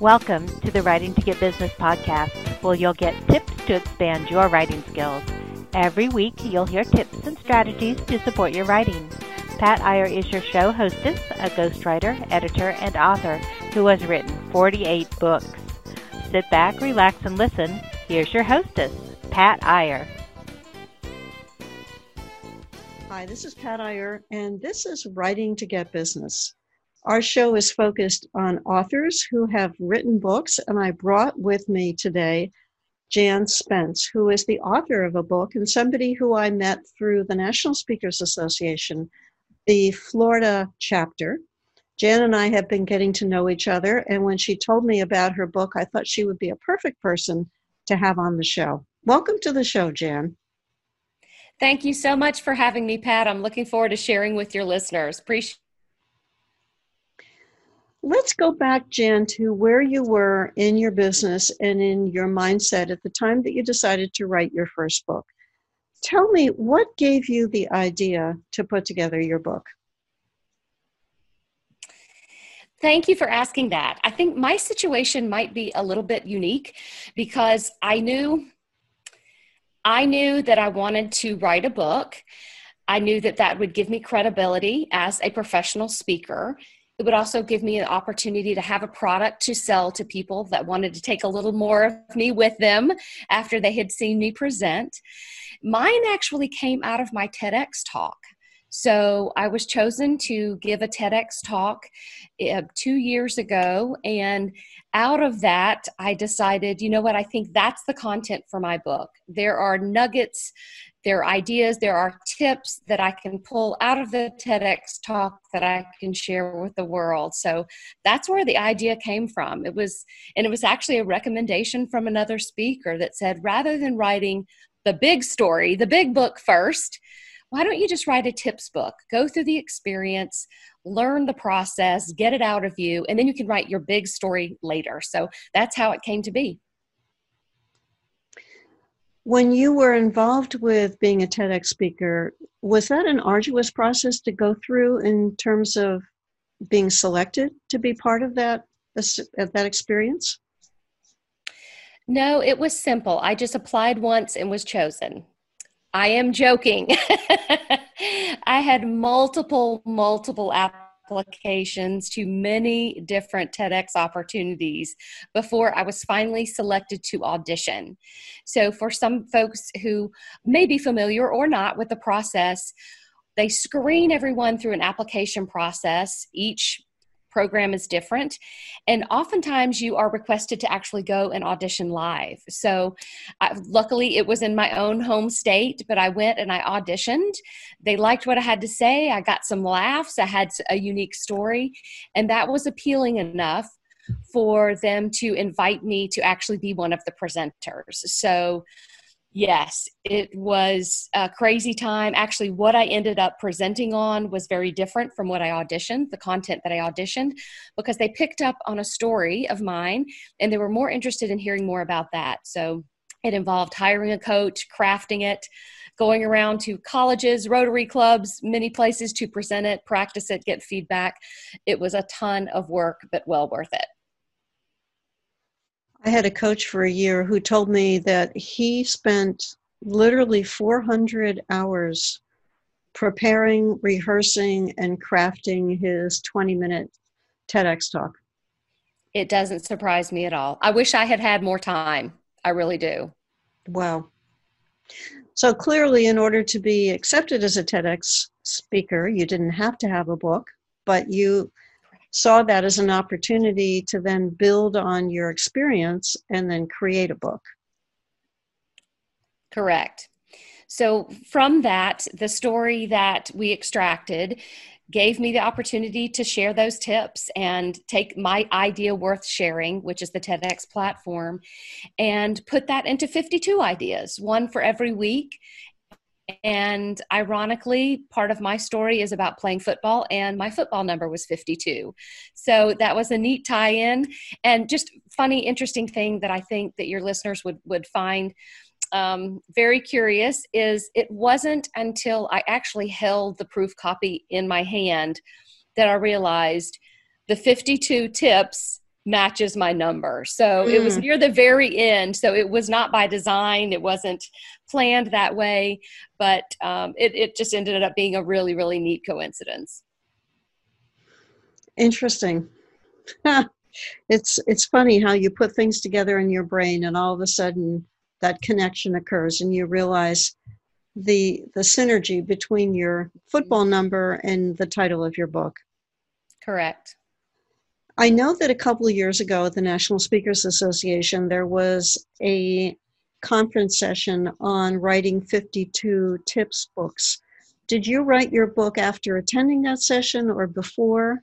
Welcome to the Writing to Get Business podcast, where you'll get tips to expand your writing skills. Every week, you'll hear tips and strategies to support your writing. Pat Iyer is your show hostess, a ghostwriter, editor, and author who has written 48 books. Sit back, relax, and listen. Here's your hostess, Pat Iyer. Hi, this is Pat Iyer, and this is Writing to Get Business. Our show is focused on authors who have written books, and I brought with me today Jan Spence, who is the author of a book and somebody who I met through the National Speakers Association, the Florida chapter. Jan and I have been getting to know each other, and when she told me about her book, I thought she would be a perfect person to have on the show. Welcome to the show, Jan. Thank you so much for having me, Pat. I'm looking forward to sharing with your listeners. Appreciate Let's go back, Jan, to where you were in your business and in your mindset at the time that you decided to write your first book. Tell me what gave you the idea to put together your book? Thank you for asking that. I think my situation might be a little bit unique because I knew I knew that I wanted to write a book. I knew that that would give me credibility as a professional speaker it would also give me an opportunity to have a product to sell to people that wanted to take a little more of me with them after they had seen me present. Mine actually came out of my TEDx talk. So I was chosen to give a TEDx talk uh, two years ago. And out of that, I decided, you know what, I think that's the content for my book. There are nuggets there are ideas, there are tips that I can pull out of the TEDx talk that I can share with the world. So that's where the idea came from. It was, and it was actually a recommendation from another speaker that said rather than writing the big story, the big book first, why don't you just write a tips book? Go through the experience, learn the process, get it out of you, and then you can write your big story later. So that's how it came to be. When you were involved with being a TEDx speaker, was that an arduous process to go through in terms of being selected to be part of that of that experience? No, it was simple. I just applied once and was chosen. I am joking. I had multiple, multiple applications applications to many different TEDx opportunities before I was finally selected to audition. So, for some folks who may be familiar or not with the process, they screen everyone through an application process. Each program is different. And oftentimes you are requested to actually go and audition live. So uh, luckily it was in my own home state, but I went and I auditioned. They liked what I had to say. I got some laughs. I had a unique story. And that was appealing enough for them to invite me to actually be one of the presenters. So Yes, it was a crazy time. Actually, what I ended up presenting on was very different from what I auditioned, the content that I auditioned, because they picked up on a story of mine and they were more interested in hearing more about that. So it involved hiring a coach, crafting it, going around to colleges, Rotary clubs, many places to present it, practice it, get feedback. It was a ton of work, but well worth it. I had a coach for a year who told me that he spent literally 400 hours preparing, rehearsing, and crafting his 20 minute TEDx talk. It doesn't surprise me at all. I wish I had had more time. I really do. Wow. So clearly, in order to be accepted as a TEDx speaker, you didn't have to have a book, but you saw that as an opportunity to then build on your experience and then create a book. Correct. So, from that, the story that we extracted gave me the opportunity to share those tips and take my idea worth sharing, which is the TEDx platform, and put that into 52 ideas, one for every week, and ironically, part of my story is about playing football, and my football number was 52. So that was a neat tie in. And just funny, interesting thing that I think that your listeners would, would find um, very curious is it wasn't until I actually held the proof copy in my hand that I realized the 52 tips matches my number. So mm. it was mm. near the very end. So it was not by design. It wasn't planned that way, but um, it, it just ended up being a really, really neat coincidence. Interesting. it's it's funny how you put things together in your brain and all of a sudden that connection occurs and you realize the the synergy between your football number and the title of your book. Correct. I know that a couple of years ago at the National Speakers Association, there was a conference session on writing 52 tips books. Did you write your book after attending that session or before?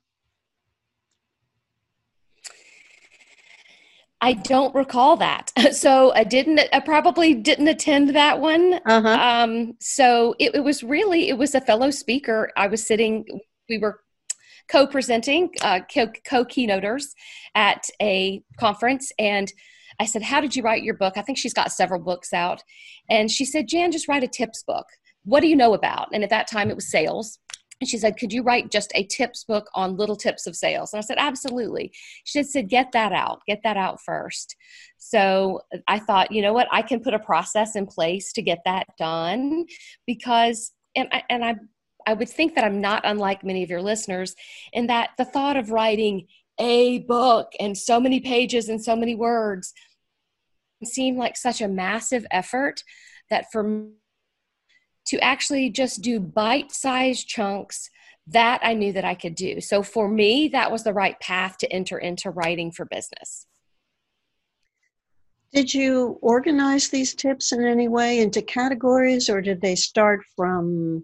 I don't recall that. So I didn't, I probably didn't attend that one. Uh-huh. Um, so it, it was really, it was a fellow speaker. I was sitting, we were co-presenting, uh, co-keynoters at a conference. And I said, how did you write your book? I think she's got several books out. And she said, Jan, just write a tips book. What do you know about? And at that time it was sales. And she said, Could you write just a tips book on little tips of sales? And I said, Absolutely. She said, Get that out, get that out first. So I thought, you know what, I can put a process in place to get that done because, and I, and I, I would think that I'm not unlike many of your listeners in that the thought of writing a book and so many pages and so many words seemed like such a massive effort that for me, to actually just do bite sized chunks that I knew that I could do. So for me, that was the right path to enter into writing for business. Did you organize these tips in any way into categories, or did they start from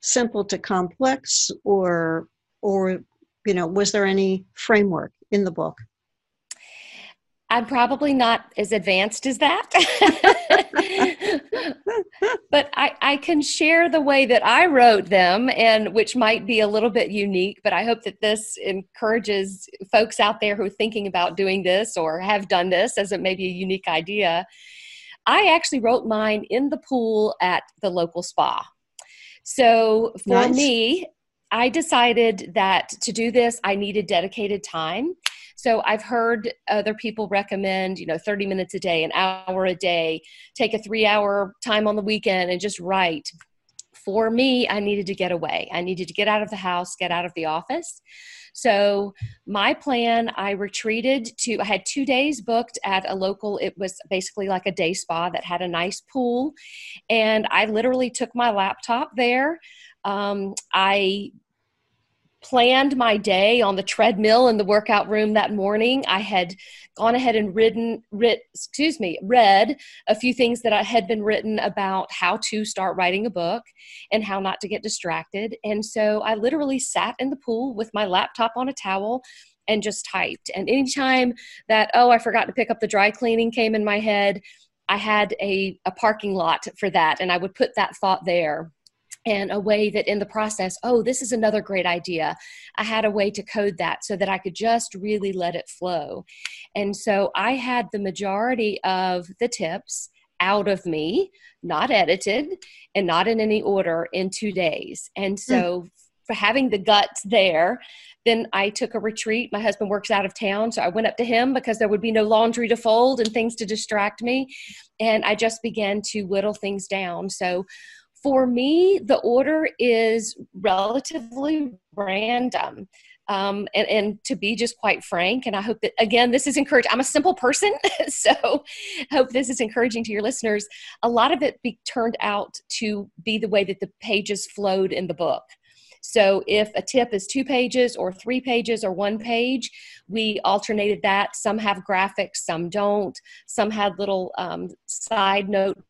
simple to complex, or, or you know, was there any framework in the book? I'm probably not as advanced as that. but I, I can share the way that I wrote them, and which might be a little bit unique, but I hope that this encourages folks out there who are thinking about doing this or have done this as it may be a unique idea. I actually wrote mine in the pool at the local spa. So for nice. me, I decided that to do this, I needed dedicated time. So I've heard other people recommend, you know, 30 minutes a day, an hour a day, take a three hour time on the weekend and just write. For me, I needed to get away. I needed to get out of the house, get out of the office. So my plan, I retreated to, I had two days booked at a local, it was basically like a day spa that had a nice pool. And I literally took my laptop there. Um, I planned my day on the treadmill in the workout room that morning. I had gone ahead and written, writ, excuse me, read a few things that I had been written about how to start writing a book and how not to get distracted. And so I literally sat in the pool with my laptop on a towel and just typed. And anytime that, oh, I forgot to pick up the dry cleaning came in my head, I had a, a parking lot for that. And I would put that thought there and a way that in the process, oh, this is another great idea. I had a way to code that so that I could just really let it flow. And so I had the majority of the tips out of me, not edited and not in any order in two days. And so mm. for having the guts there, then I took a retreat. My husband works out of town, so I went up to him because there would be no laundry to fold and things to distract me. And I just began to whittle things down. So for me, the order is relatively random. Um, and, and to be just quite frank, and I hope that again, this is encouraging. I'm a simple person, so hope this is encouraging to your listeners. A lot of it be, turned out to be the way that the pages flowed in the book. So if a tip is two pages or three pages or one page, we alternated that. Some have graphics, some don't. Some had little um, side note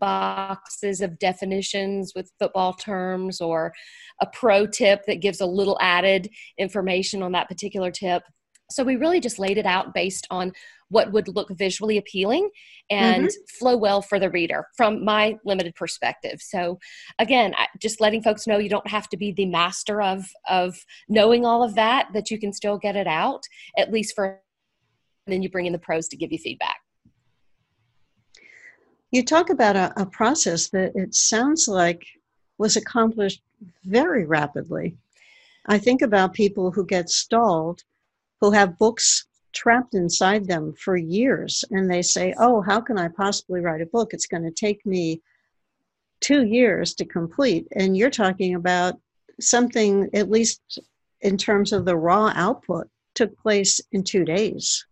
boxes of definitions with football terms or a pro tip that gives a little added information on that particular tip. So we really just laid it out based on what would look visually appealing and mm-hmm. flow well for the reader from my limited perspective. So again, just letting folks know you don't have to be the master of of knowing all of that that you can still get it out at least for and then you bring in the pros to give you feedback. You talk about a, a process that it sounds like was accomplished very rapidly. I think about people who get stalled, who have books trapped inside them for years and they say, Oh, how can I possibly write a book? It's going to take me two years to complete. And you're talking about something, at least in terms of the raw output, took place in two days.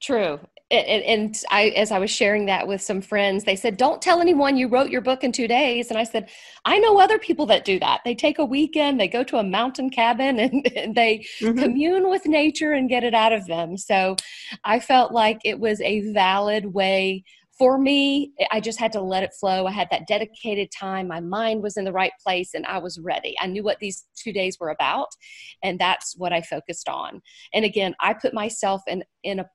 True and, and I, as I was sharing that with some friends, they said, "Don't tell anyone you wrote your book in two days." And I said, "I know other people that do that. They take a weekend, they go to a mountain cabin, and, and they mm-hmm. commune with nature and get it out of them." So, I felt like it was a valid way for me. I just had to let it flow. I had that dedicated time. My mind was in the right place, and I was ready. I knew what these two days were about, and that's what I focused on. And again, I put myself in in a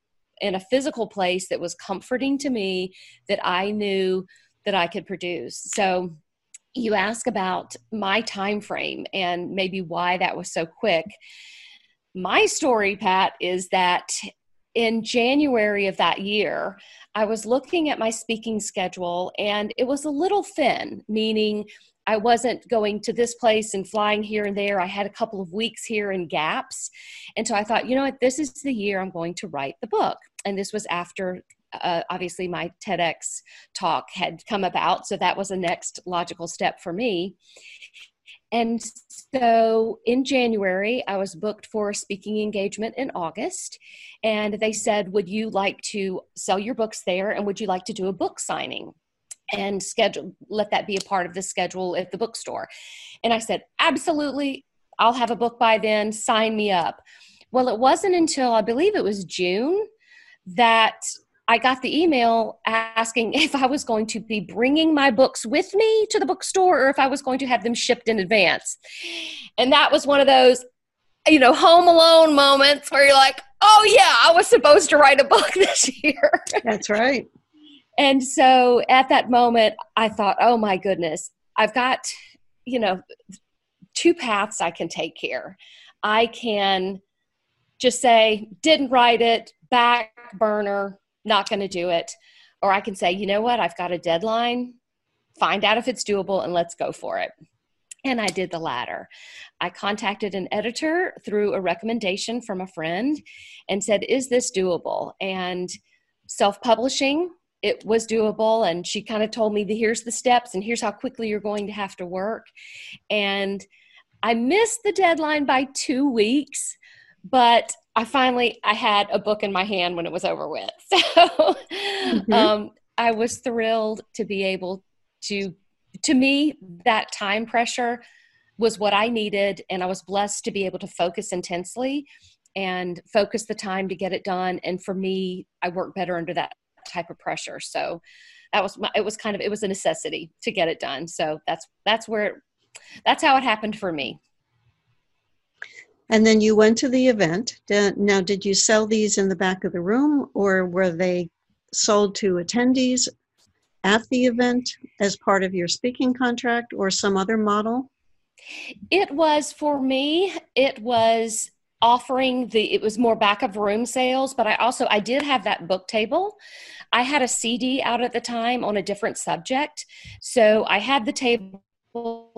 in a physical place that was comforting to me that I knew that I could produce. So you ask about my time frame and maybe why that was so quick. My story, Pat, is that in January of that year, I was looking at my speaking schedule and it was a little thin, meaning I wasn't going to this place and flying here and there. I had a couple of weeks here in gaps. And so I thought, you know what, this is the year I'm going to write the book. And this was after uh, obviously my TEDx talk had come about. So that was a next logical step for me. And so in January, I was booked for a speaking engagement in August. And they said, Would you like to sell your books there? And would you like to do a book signing? And schedule let that be a part of the schedule at the bookstore. And i said absolutely. I'll have a book by then. Sign me up. Well it wasn't until i believe it was june that i got the email asking if i was going to be bringing my books with me to the bookstore or if i was going to have them shipped in advance. And that was one of those you know home alone moments where you're like oh yeah i was supposed to write a book this year. That's right and so at that moment, I thought, oh my goodness, I've got, you know, two paths I can take here. I can just say, didn't write it, back burner, not going to do it. Or I can say, you know what, I've got a deadline, find out if it's doable, and let's go for it. And I did the latter. I contacted an editor through a recommendation from a friend and said, Is this doable? And self publishing it was doable and she kind of told me the here's the steps and here's how quickly you're going to have to work and i missed the deadline by two weeks but i finally i had a book in my hand when it was over with so mm-hmm. um, i was thrilled to be able to to me that time pressure was what i needed and i was blessed to be able to focus intensely and focus the time to get it done and for me i work better under that type of pressure. So that was my, it was kind of it was a necessity to get it done. So that's that's where that's how it happened for me. And then you went to the event. Now, did you sell these in the back of the room, or were they sold to attendees at the event as part of your speaking contract, or some other model? It was for me. It was offering the it was more back of room sales but i also i did have that book table i had a cd out at the time on a different subject so i had the table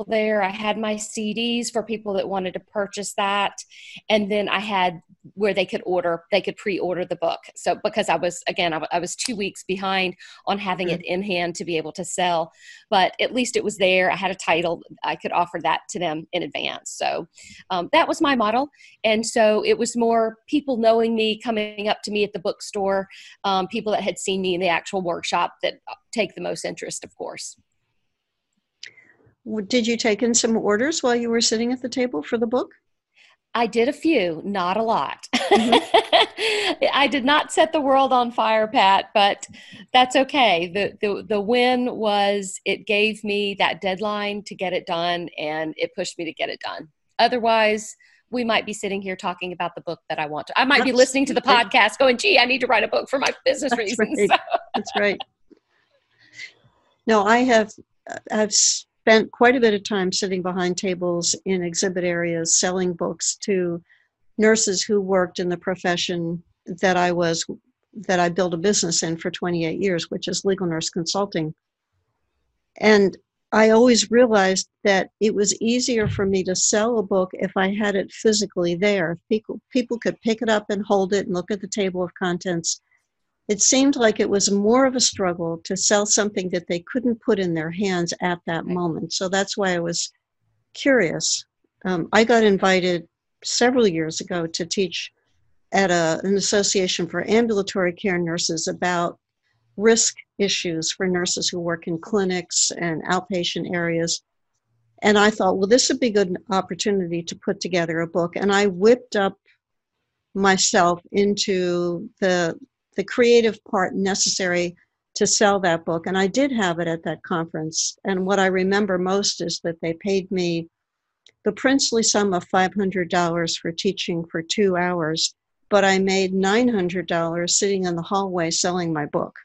there. I had my CDs for people that wanted to purchase that. And then I had where they could order, they could pre order the book. So, because I was, again, I, w- I was two weeks behind on having mm-hmm. it in hand to be able to sell, but at least it was there. I had a title, I could offer that to them in advance. So, um, that was my model. And so it was more people knowing me, coming up to me at the bookstore, um, people that had seen me in the actual workshop that uh, take the most interest, of course. Did you take in some orders while you were sitting at the table for the book? I did a few, not a lot. Mm-hmm. I did not set the world on fire, Pat, but that's okay. The, the the win was it gave me that deadline to get it done and it pushed me to get it done. Otherwise, we might be sitting here talking about the book that I want to. I might be listening to the podcast going, gee, I need to write a book for my business that's reasons. Right. So. That's right. No, I have I've spent quite a bit of time sitting behind tables in exhibit areas selling books to nurses who worked in the profession that I was that I built a business in for 28 years, which is legal nurse consulting. And I always realized that it was easier for me to sell a book if I had it physically there. People people could pick it up and hold it and look at the table of contents. It seemed like it was more of a struggle to sell something that they couldn't put in their hands at that right. moment. So that's why I was curious. Um, I got invited several years ago to teach at a, an association for ambulatory care nurses about risk issues for nurses who work in clinics and outpatient areas. And I thought, well, this would be a good opportunity to put together a book. And I whipped up myself into the the creative part necessary to sell that book. And I did have it at that conference. And what I remember most is that they paid me the princely sum of $500 for teaching for two hours, but I made $900 sitting in the hallway selling my book.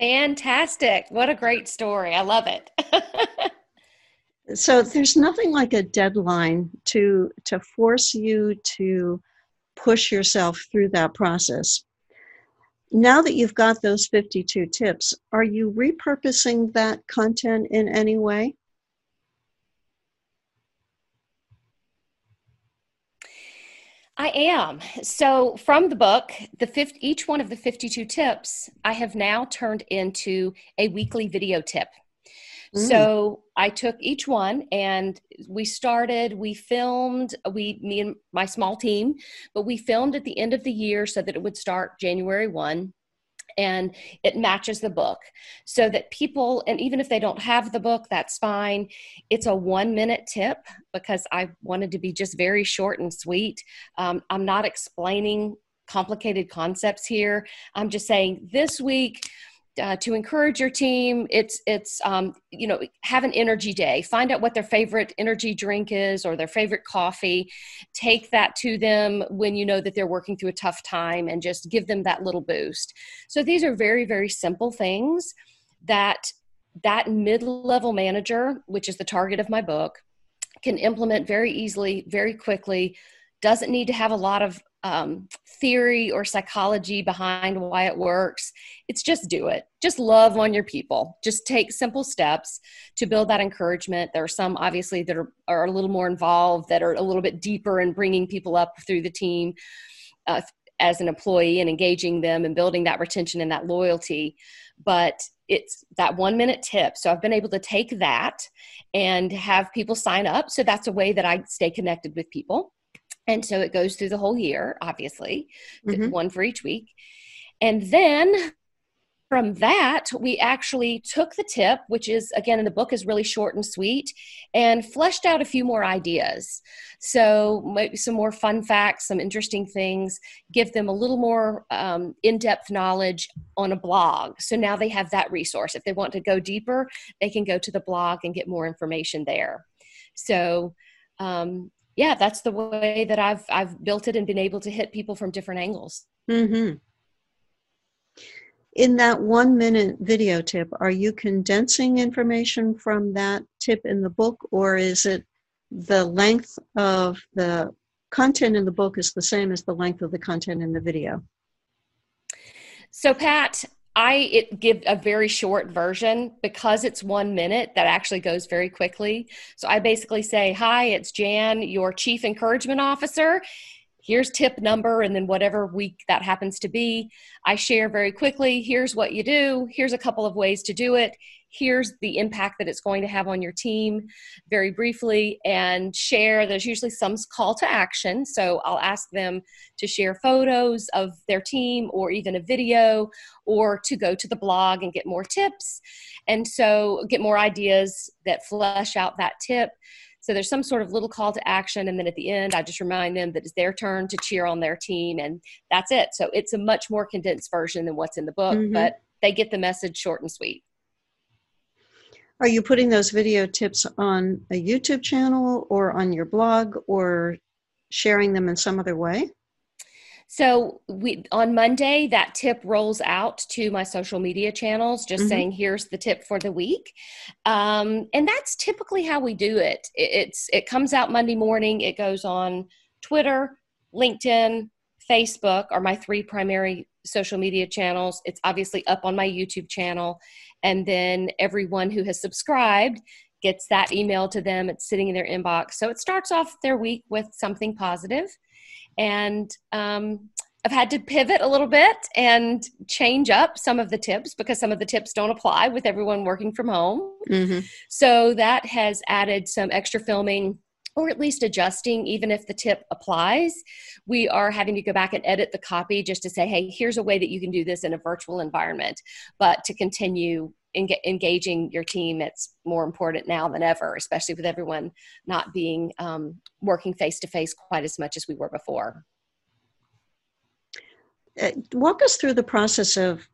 Fantastic. What a great story. I love it. so there's nothing like a deadline to to force you to push yourself through that process. Now that you've got those 52 tips, are you repurposing that content in any way? I am. So from the book, the each one of the 52 tips, I have now turned into a weekly video tip. Mm. So I took each one and we started, we filmed, we, me and my small team, but we filmed at the end of the year so that it would start January 1 and it matches the book. So that people and even if they don't have the book that's fine. It's a one minute tip because i wanted to be just very short and sweet. Um, i'm not explaining complicated concepts here. I'm just saying this week uh, to encourage your team. It's it's um, you know have an energy day. Find out what their favorite energy drink is or their favorite coffee. Take that to them when you know that they're working through a tough time and just give them that little boost. So these are very very simple things that that mid-level manager which is the target of my book can implement very easily very quickly doesn't need to have a lot of um, theory or psychology behind why it works. It's just do it. Just love on your people. Just take simple steps to build that encouragement. There are some, obviously, that are, are a little more involved, that are a little bit deeper in bringing people up through the team uh, as an employee and engaging them and building that retention and that loyalty. But it's that one minute tip. So I've been able to take that and have people sign up. So that's a way that I stay connected with people and so it goes through the whole year, obviously, mm-hmm. one for each week. And then from that, we actually took the tip, which is again in the book is really short and sweet, and fleshed out a few more ideas. So, maybe some more fun facts, some interesting things, give them a little more um, in depth knowledge on a blog. So now they have that resource. If they want to go deeper, they can go to the blog and get more information there. So, um, yeah, that's the way that I've I've built it and been able to hit people from different angles. Mm-hmm. In that one minute video tip, are you condensing information from that tip in the book, or is it the length of the content in the book is the same as the length of the content in the video? So, Pat, I it give a very short version because it's one minute that actually goes very quickly. So I basically say, Hi, it's Jan, your chief encouragement officer. Here's tip number, and then whatever week that happens to be, I share very quickly. Here's what you do. Here's a couple of ways to do it here's the impact that it's going to have on your team very briefly and share there's usually some call to action so i'll ask them to share photos of their team or even a video or to go to the blog and get more tips and so get more ideas that flesh out that tip so there's some sort of little call to action. And then at the end, I just remind them that it's their turn to cheer on their team. And that's it. So it's a much more condensed version than what's in the book, mm-hmm. but they get the message short and sweet. Are you putting those video tips on a YouTube channel or on your blog or sharing them in some other way? So we on Monday that tip rolls out to my social media channels, just mm-hmm. saying here's the tip for the week, um, and that's typically how we do it. It's it comes out Monday morning. It goes on Twitter, LinkedIn, Facebook are my three primary social media channels. It's obviously up on my YouTube channel, And then everyone who has subscribed gets that email to them. It's sitting in their inbox. So it starts off their week with something positive. And um, I've had to pivot a little bit and change up some of the tips because some of the tips don't apply with everyone working from home. Mm-hmm. So that has added some extra filming or at least adjusting, even if the tip applies. We are having to go back and edit the copy just to say, hey, here's a way that you can do this in a virtual environment. But to continue engaging your team, it's more important now than ever, especially with everyone not being um, working face to face quite as much as we were before. Uh, walk us through the process of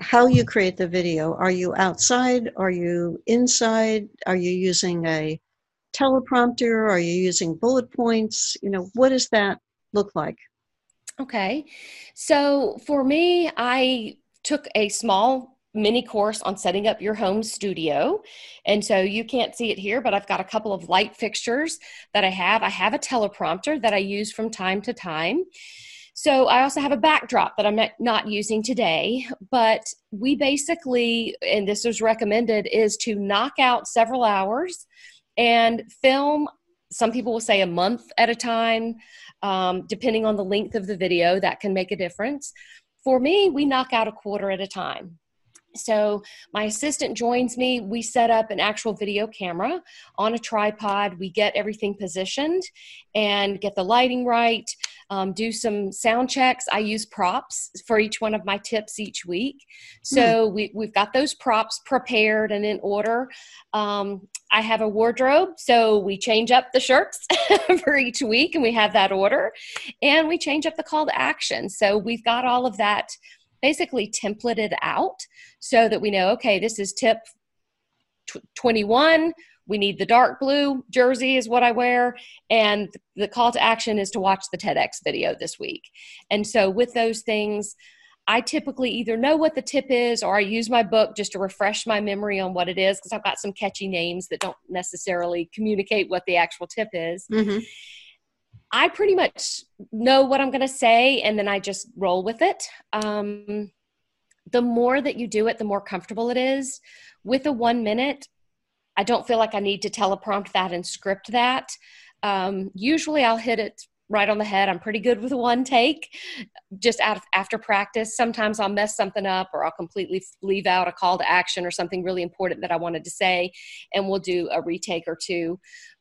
how you create the video. Are you outside? Are you inside? Are you using a teleprompter? Are you using bullet points? You know, what does that look like? Okay. So for me, I took a small mini course on setting up your home studio. And so you can't see it here, but I've got a couple of light fixtures that I have. I have a teleprompter that I use from time to time. So I also have a backdrop that I'm not, using today, but we basically, and this was recommended, is to knock out several hours and film. Some people will say a month at a time, um, depending on the length of the video, that can make a difference. For me, we knock out a quarter at a time. So my assistant joins me. We set up an actual video camera on a tripod. We get everything positioned and get the lighting right. Um, do some sound checks. I use props for each one of my tips each week. So mm. we, we've got those props prepared and in order. Um, I have a wardrobe, so we change up the shirts for each week and we have that order. And we change up the call to action. So we've got all of that basically templated out so that we know okay this is tip 21 we need the dark blue jersey is what i wear and the call to action is to watch the tedx video this week and so with those things i typically either know what the tip is or i use my book just to refresh my memory on what it is because i've got some catchy names that don't necessarily communicate what the actual tip is mm-hmm. I pretty much know what I'm going to say and then I just roll with it. Um, the more that you do it, the more comfortable it is. With a one minute, I don't feel like I need to teleprompt that and script that. Um, usually I'll hit it right on the head. I'm pretty good with one take, just out of, after practice. Sometimes I'll mess something up or I'll completely leave out a call to action or something really important that I wanted to say, and we'll do a retake or two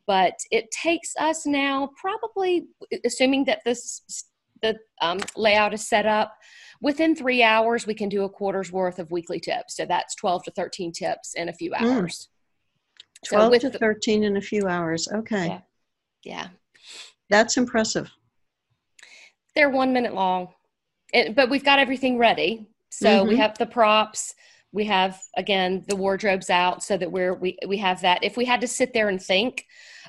but it takes us now probably assuming that this the um, layout is set up within three hours we can do a quarter's worth of weekly tips so that's 12 to 13 tips in a few hmm. hours mm. 12 so to 13 in a few hours okay yeah. yeah that's impressive they're one minute long it, but we've got everything ready so mm-hmm. we have the props we have again the wardrobes out so that we're we, we have that if we had to sit there and think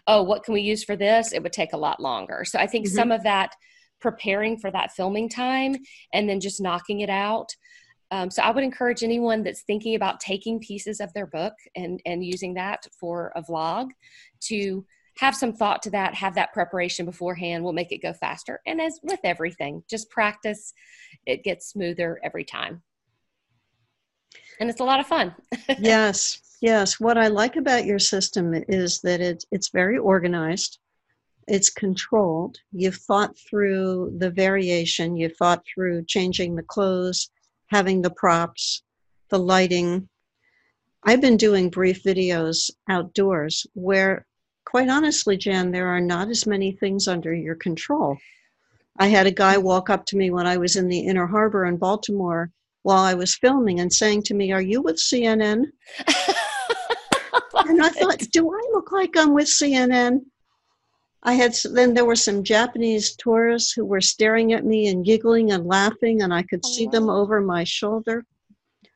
oh, what can we use for this? It would take a lot longer. So I think mm-hmm. some of that preparing for that filming time and then just knocking it out. Um, so I would encourage anyone that's thinking about taking pieces of their book and, and using that for a vlog to have some thought to that, have that preparation beforehand will make it go faster. And as with everything, just practice, it gets smoother every time. And it's a lot of fun. yes. Yes, what I like about your system is that it's it's very organized. It's controlled. You've thought through the variation. You've thought through changing the clothes, having the props, the lighting. I've been doing brief videos outdoors where, quite honestly, Jan, there are not as many things under your control. I had a guy walk up to me when I was in the Inner Harbor in Baltimore while I was filming and saying to me, Are you with CNN? and I thought, do I look like I'm with CNN? I had then there were some Japanese tourists who were staring at me and giggling and laughing, and I could oh, see them over my shoulder.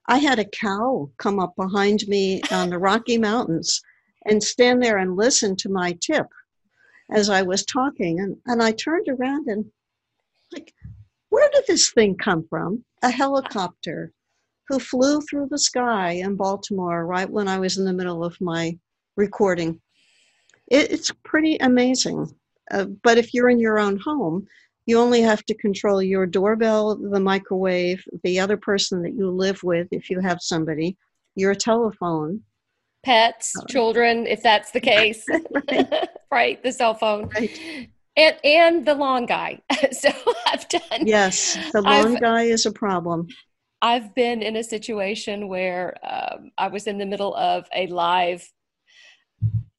I had a cow come up behind me on the Rocky Mountains and stand there and listen to my tip as I was talking. And, and I turned around and, like, where did this thing come from? A helicopter who flew through the sky in Baltimore right when I was in the middle of my recording. It, it's pretty amazing. Uh, but if you're in your own home, you only have to control your doorbell, the microwave, the other person that you live with, if you have somebody, your telephone, pets, uh, children, if that's the case, right. right. the cell phone. Right. And, and the long guy. so I've done. Yes, the long I've, guy is a problem. I've been in a situation where um, I was in the middle of a live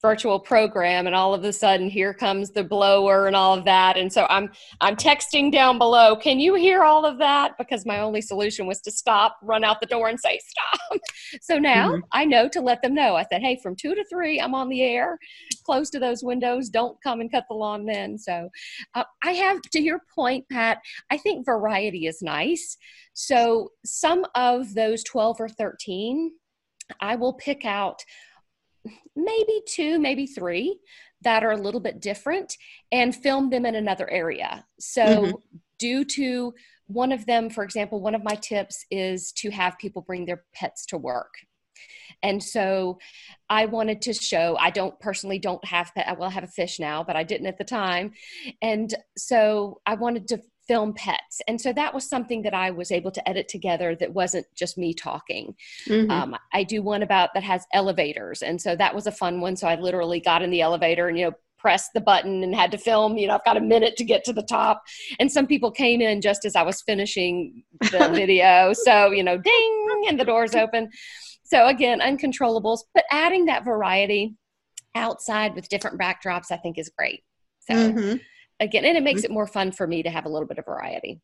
virtual program and all of a sudden here comes the blower and all of that. And so i'm i'm texting down below can you hear all of that? Because my only solution was to stop run out the door and say stop. So now mm-hmm. i know to let them know. I said hey from two to three i'm on the air. Close to those windows. Don't come and cut the lawn then. So uh, i have to your point pat i think variety is nice. So some of those 12 or 13 i will pick out maybe two, maybe three that are a little bit different and film them in another area. So, mm-hmm. due to one of them, for example, one of my tips is to have people bring their pets to work. And so I wanted to show, I don't personally don't have pet, I will have a fish now, but I didn't at the time. And so I wanted to film pets. And so that was something that I was able to edit together that wasn't just me talking. Mm-hmm. Um, I do one about that has elevators. And so that was a fun one. So I literally got in the elevator and, you know, pressed the button and had to film. You know, I've got a minute to get to the top. And some people came in just as I was finishing the video. So, you know, ding, and the doors open. So again, uncontrollables, but adding that variety outside with different backdrops, I think is great. So. Mm-hmm again and it makes mm-hmm. it more fun for me to have a little bit of variety.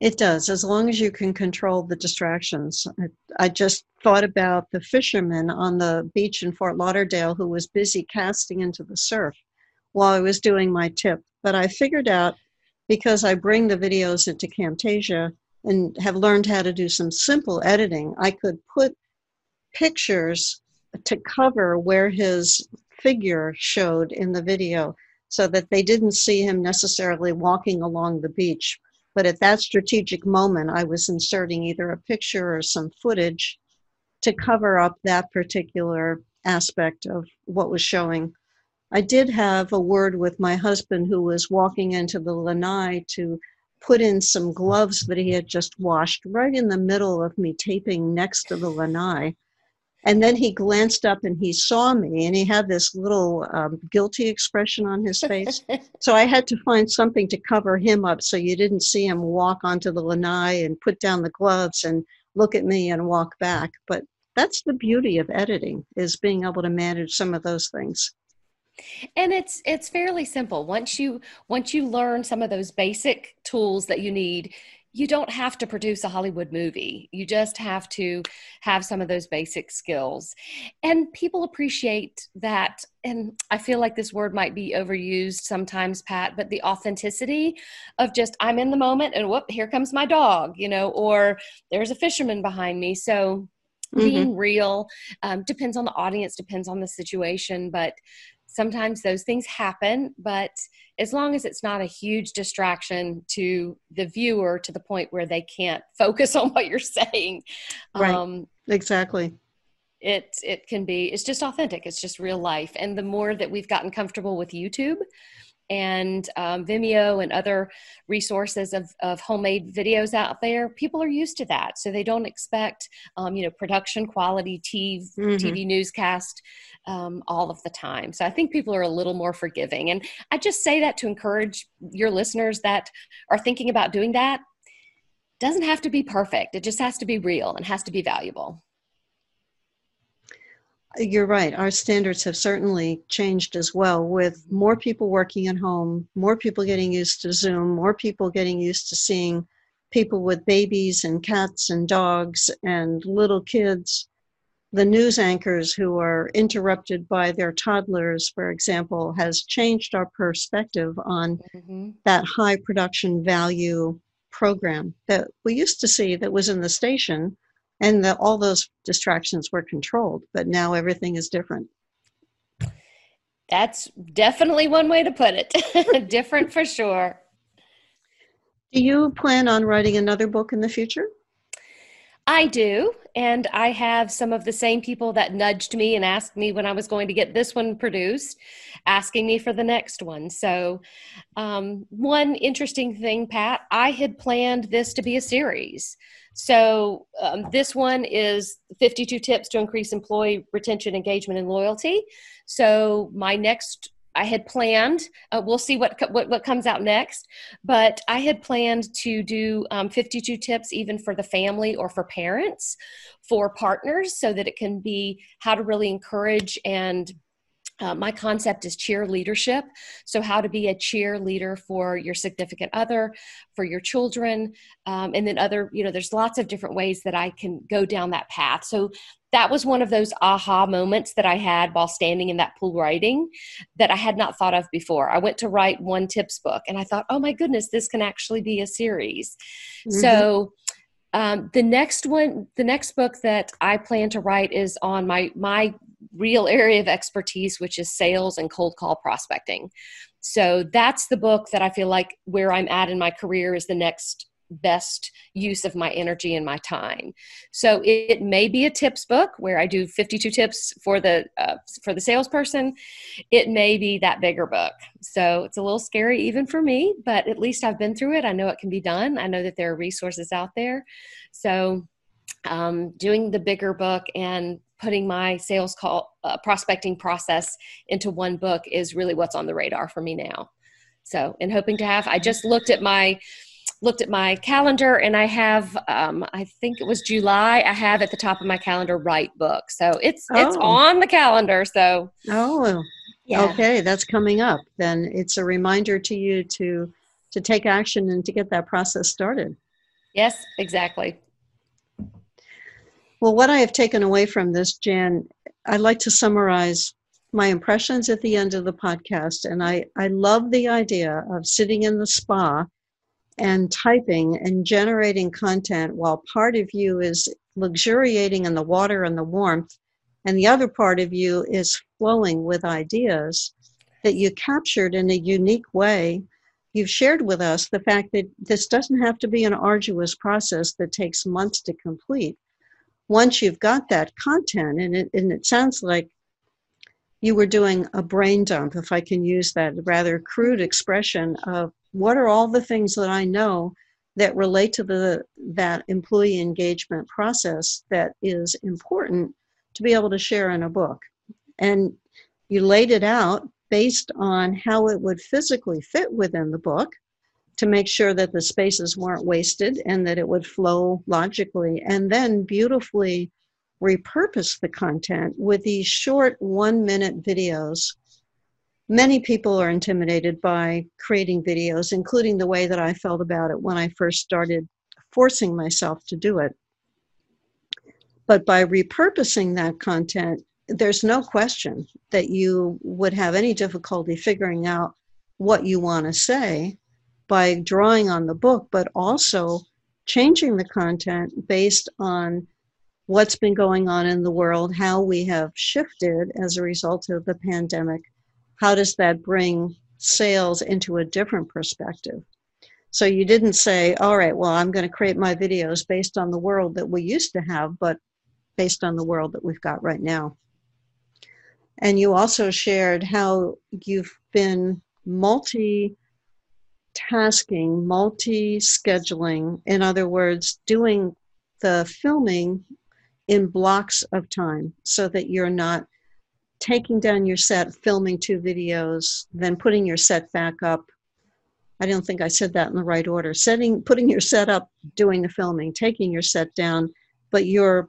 It does as long as you can control the distractions. I, I, just thought about the fisherman on the beach in fort lauderdale who was busy casting into the surf while i was doing my tip but i figured out because i bring the videos into camtasia and have learned how to do some simple editing i could put pictures to cover where his figure showed in the video so that they didn't see him necessarily walking along the beach. But at that strategic moment, I was inserting either a picture or some footage to cover up that particular aspect of what was showing. I did have a word with my husband who was walking into the lanai to put in some gloves that he had just washed right in the middle of me taping next to the lanai and then he glanced up and he saw me and he had this little um, guilty expression on his face. so I had to find something to cover him up so you didn't see him walk onto the lanai and put down the gloves and look at me and walk back. But that's the beauty of editing is being able to manage some of those things and it's it's fairly simple once you once you learn some of those basic tools that you need you don't have to produce a Hollywood movie. You just have to have some of those basic skills. And people appreciate that. And I feel like this word might be overused sometimes, Pat, but the authenticity of just, I'm in the moment and whoop, here comes my dog, you know, or there's a fisherman behind me. So mm-hmm. being real um, depends on the audience, depends on the situation, but sometimes those things happen but as long as it's not a huge distraction to the viewer to the point where they can't focus on what you're saying right. um, exactly. it it can be it's just authentic it's just real life. And the more that we've gotten comfortable with youtube and um, Vimeo and other resources of, of homemade videos out there, people are used to that. So they don't expect, um, you know, production quality TV, mm-hmm. TV newscast um, all of the time. So I think people are a little more forgiving. And I just say that to encourage your listeners that are thinking about doing that. Doesn't have to be perfect. It just has to be real and has to be valuable. You're right. Our standards have certainly changed as well, with more people working at home, more people getting used to Zoom, more people getting used to seeing people with babies and cats and dogs and little kids. The news anchors who are interrupted by their toddlers, for example, has changed our perspective on mm-hmm. that high production value program that we used to see that was in the station and the, all those distractions were controlled but now everything is different that's definitely one way to put it different for sure do you plan on writing another book in the future I do. And I have some of the same people that nudged me and asked me when I was going to get this one produced, asking me for the next one. So, um, one interesting thing, Pat, I had planned this to be a series. So, um, this one is 52 tips to increase employee retention, engagement, and loyalty. So, my next I had planned. Uh, we'll see what, what what comes out next, but I had planned to do um, 52 tips even for the family or for parents, for partners, so that it can be how to really encourage and uh, my concept is cheer leadership. So, how to be a cheerleader for your significant other, for your children, um, and then other, you know, there's lots of different ways that I can go down that path. So, that was one of those aha moments that I had while standing in that pool writing that I had not thought of before. I went to write one tips book and I thought, oh my goodness, this can actually be a series. Mm-hmm. So, um, the next one, the next book that I plan to write is on my my real area of expertise, which is sales and cold call prospecting. So that's the book that I feel like where I'm at in my career is the next best use of my energy and my time. So it, may be a tips book where I do 52 tips for the uh, for the salesperson. It may be that bigger book. So it's a little scary even for me, but at least I've been through it. I know it can be done. I know that there are resources out there. So um, doing the bigger book and putting my sales call uh, prospecting process into one book is really what's on the radar for me now. So, and hoping to have, I just looked at my looked at my calendar and I have, um, I think it was July. I have at the top of my calendar write book, so it's oh. it's on the calendar. So oh, yeah. okay, that's coming up. Then it's a reminder to you to to take action and to get that process started. Yes, exactly. Well, what I have taken away from this, Jan, I'd like to summarize my impressions at the end of the podcast. And I, I love the idea of sitting in the spa and typing and generating content while part of you is luxuriating in the water and the warmth, and the other part of you is flowing with ideas that you captured in a unique way. You've shared with us the fact that this doesn't have to be an arduous process that takes months to complete once you've got that content, and it, and it sounds like you were doing a brain dump, if I can use that rather crude expression of what are all the things that I know that relate to the that employee engagement process that is important to be able to share in a book. And you laid it out based on how it would physically fit within the book to make sure that the spaces weren't wasted and that it would flow logically, and then beautifully repurpose the content with these short one minute videos. Many people are intimidated by creating videos, including the way that I felt about it when I first started forcing myself to do it. But by repurposing that content, there's no question that you would have any difficulty figuring out what you want to say by drawing on the book, but also changing the content based on what's been going on in the world, how we have shifted as a result of the pandemic. How does that bring sales into a different perspective? So you didn't say, all right, well, I'm going to create my videos based on the world that we used to have, but based on the world that we've got right now. And you also shared how you've been multi tasking, multi scheduling, in other words, doing the filming in blocks of time so that you're not taking down your set, filming two videos, then putting your set back up. I don't think I said that in the right order. Setting, putting your set up, doing the filming, taking your set down, but you're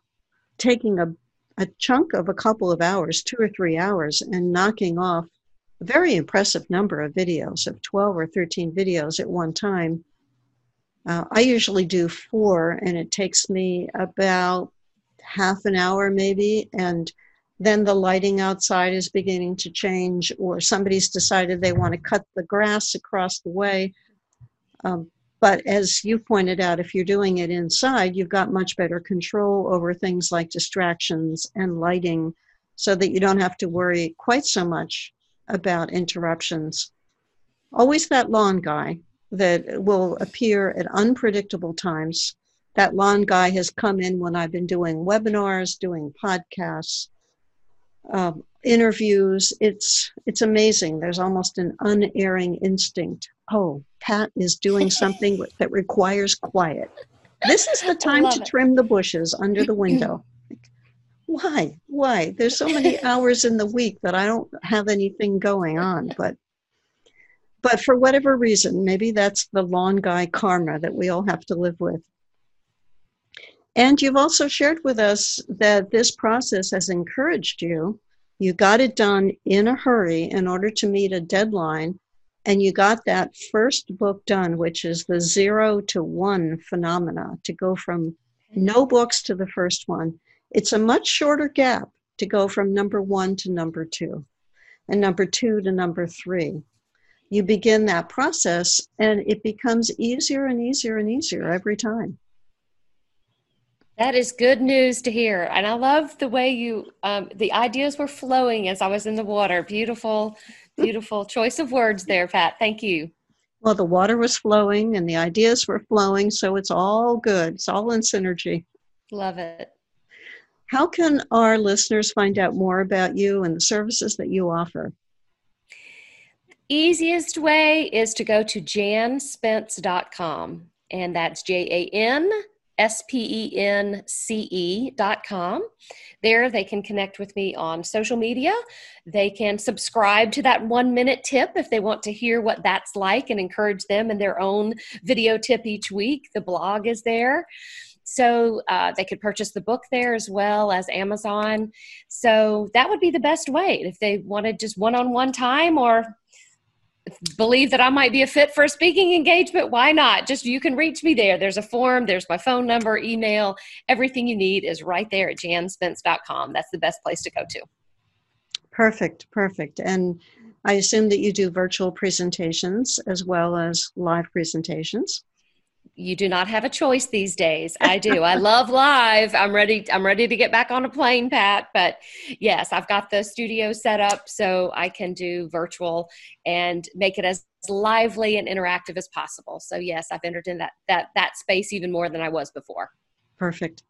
taking a, a chunk of a couple of hours, two or three hours, and knocking off very impressive number of videos, of 12 or 13 videos at one time. Uh, I usually do four, and it takes me about half an hour maybe. And then the lighting outside is beginning to change, or somebody's decided they want to cut the grass across the way. Um, but as you pointed out, if you're doing it inside, you've got much better control over things like distractions and lighting so that you don't have to worry quite so much about interruptions. Always that lawn guy that will appear at unpredictable times that lawn guy has come in when I've been doing webinars, doing podcasts, um, interviews. It's it's amazing. There's almost an unerring instinct. Oh, Pat is doing something that requires quiet. This is the time to it. trim the bushes under the window. Why? Why? There's so many hours in the week that I don't have anything going on, but but for whatever reason, maybe that's the lawn guy karma that we all have to live with. And you've also shared with us that this process has encouraged you. You got it done in a hurry in order to meet a deadline, and you got that first book done, which is the zero to one phenomena, to go from no books to the first one. It's a much shorter gap to go from number one to number two, and number two to number three. You begin that process, and it becomes easier and easier and easier every time. That is good news to hear. And I love the way you, um, the ideas were flowing as I was in the water. Beautiful, beautiful choice of words there, Pat. Thank you. Well, the water was flowing and the ideas were flowing, so it's all good. It's all in synergy. Love it. How can our listeners find out more about you and the services that you offer? Easiest way is to go to janspence.com, and that's J A N S-P-E-N-C-E dot com. There they can connect with me on social media. They can subscribe to that one minute tip if they want to hear what that's like and encourage them in their own video tip each week. The blog is there. So uh, they could purchase the book there as well as Amazon. So that would be the best way if they wanted just one on one time or believe that I might be a fit for a speaking engagement, why not? Just you can reach me there. There's a form, there's my phone number, email, everything you need is right there at janspence.com. That's the best place to go to. Perfect, perfect. And I assume that you do virtual presentations as well as live presentations you do not have a choice these days. I do. I love live. I'm ready. I'm ready to get back on a plane, Pat. But yes, I've got the studio set up so I can do virtual and make it as lively and interactive as possible. So yes, I've entered in that that that space even more than I was before. Perfect.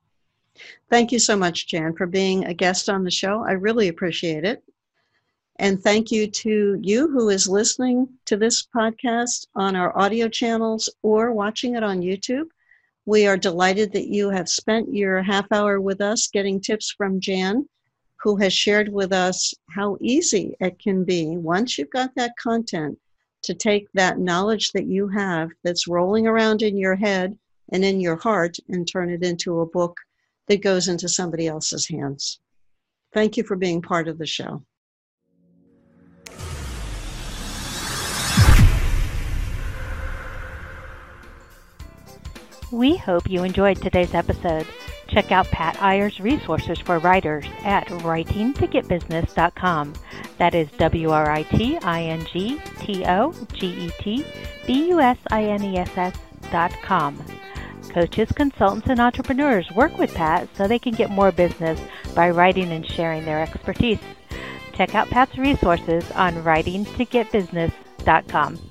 Thank you so much, Jan, for being a guest on the show. I really appreciate it. And thank you to you who is listening to this podcast on our audio channels or watching it on YouTube. We are delighted that you have spent your half hour with us getting tips from Jan, who has shared with us how easy it can be once you've got that content to take that knowledge that you have that's rolling around in your head and in your heart and turn it into a book that goes into somebody else's hands. Thank you for being part of the show. We hope you enjoyed today's episode. Check out Pat Iyer's resources for writers at writingtogetbusiness.com. That is W R I T I N G T O G E T B U S I N E S S dot com. Coaches, consultants, and entrepreneurs work with Pat so they can get more business by writing and sharing their expertise. Check out Pat's resources on writingtogetbusiness.com.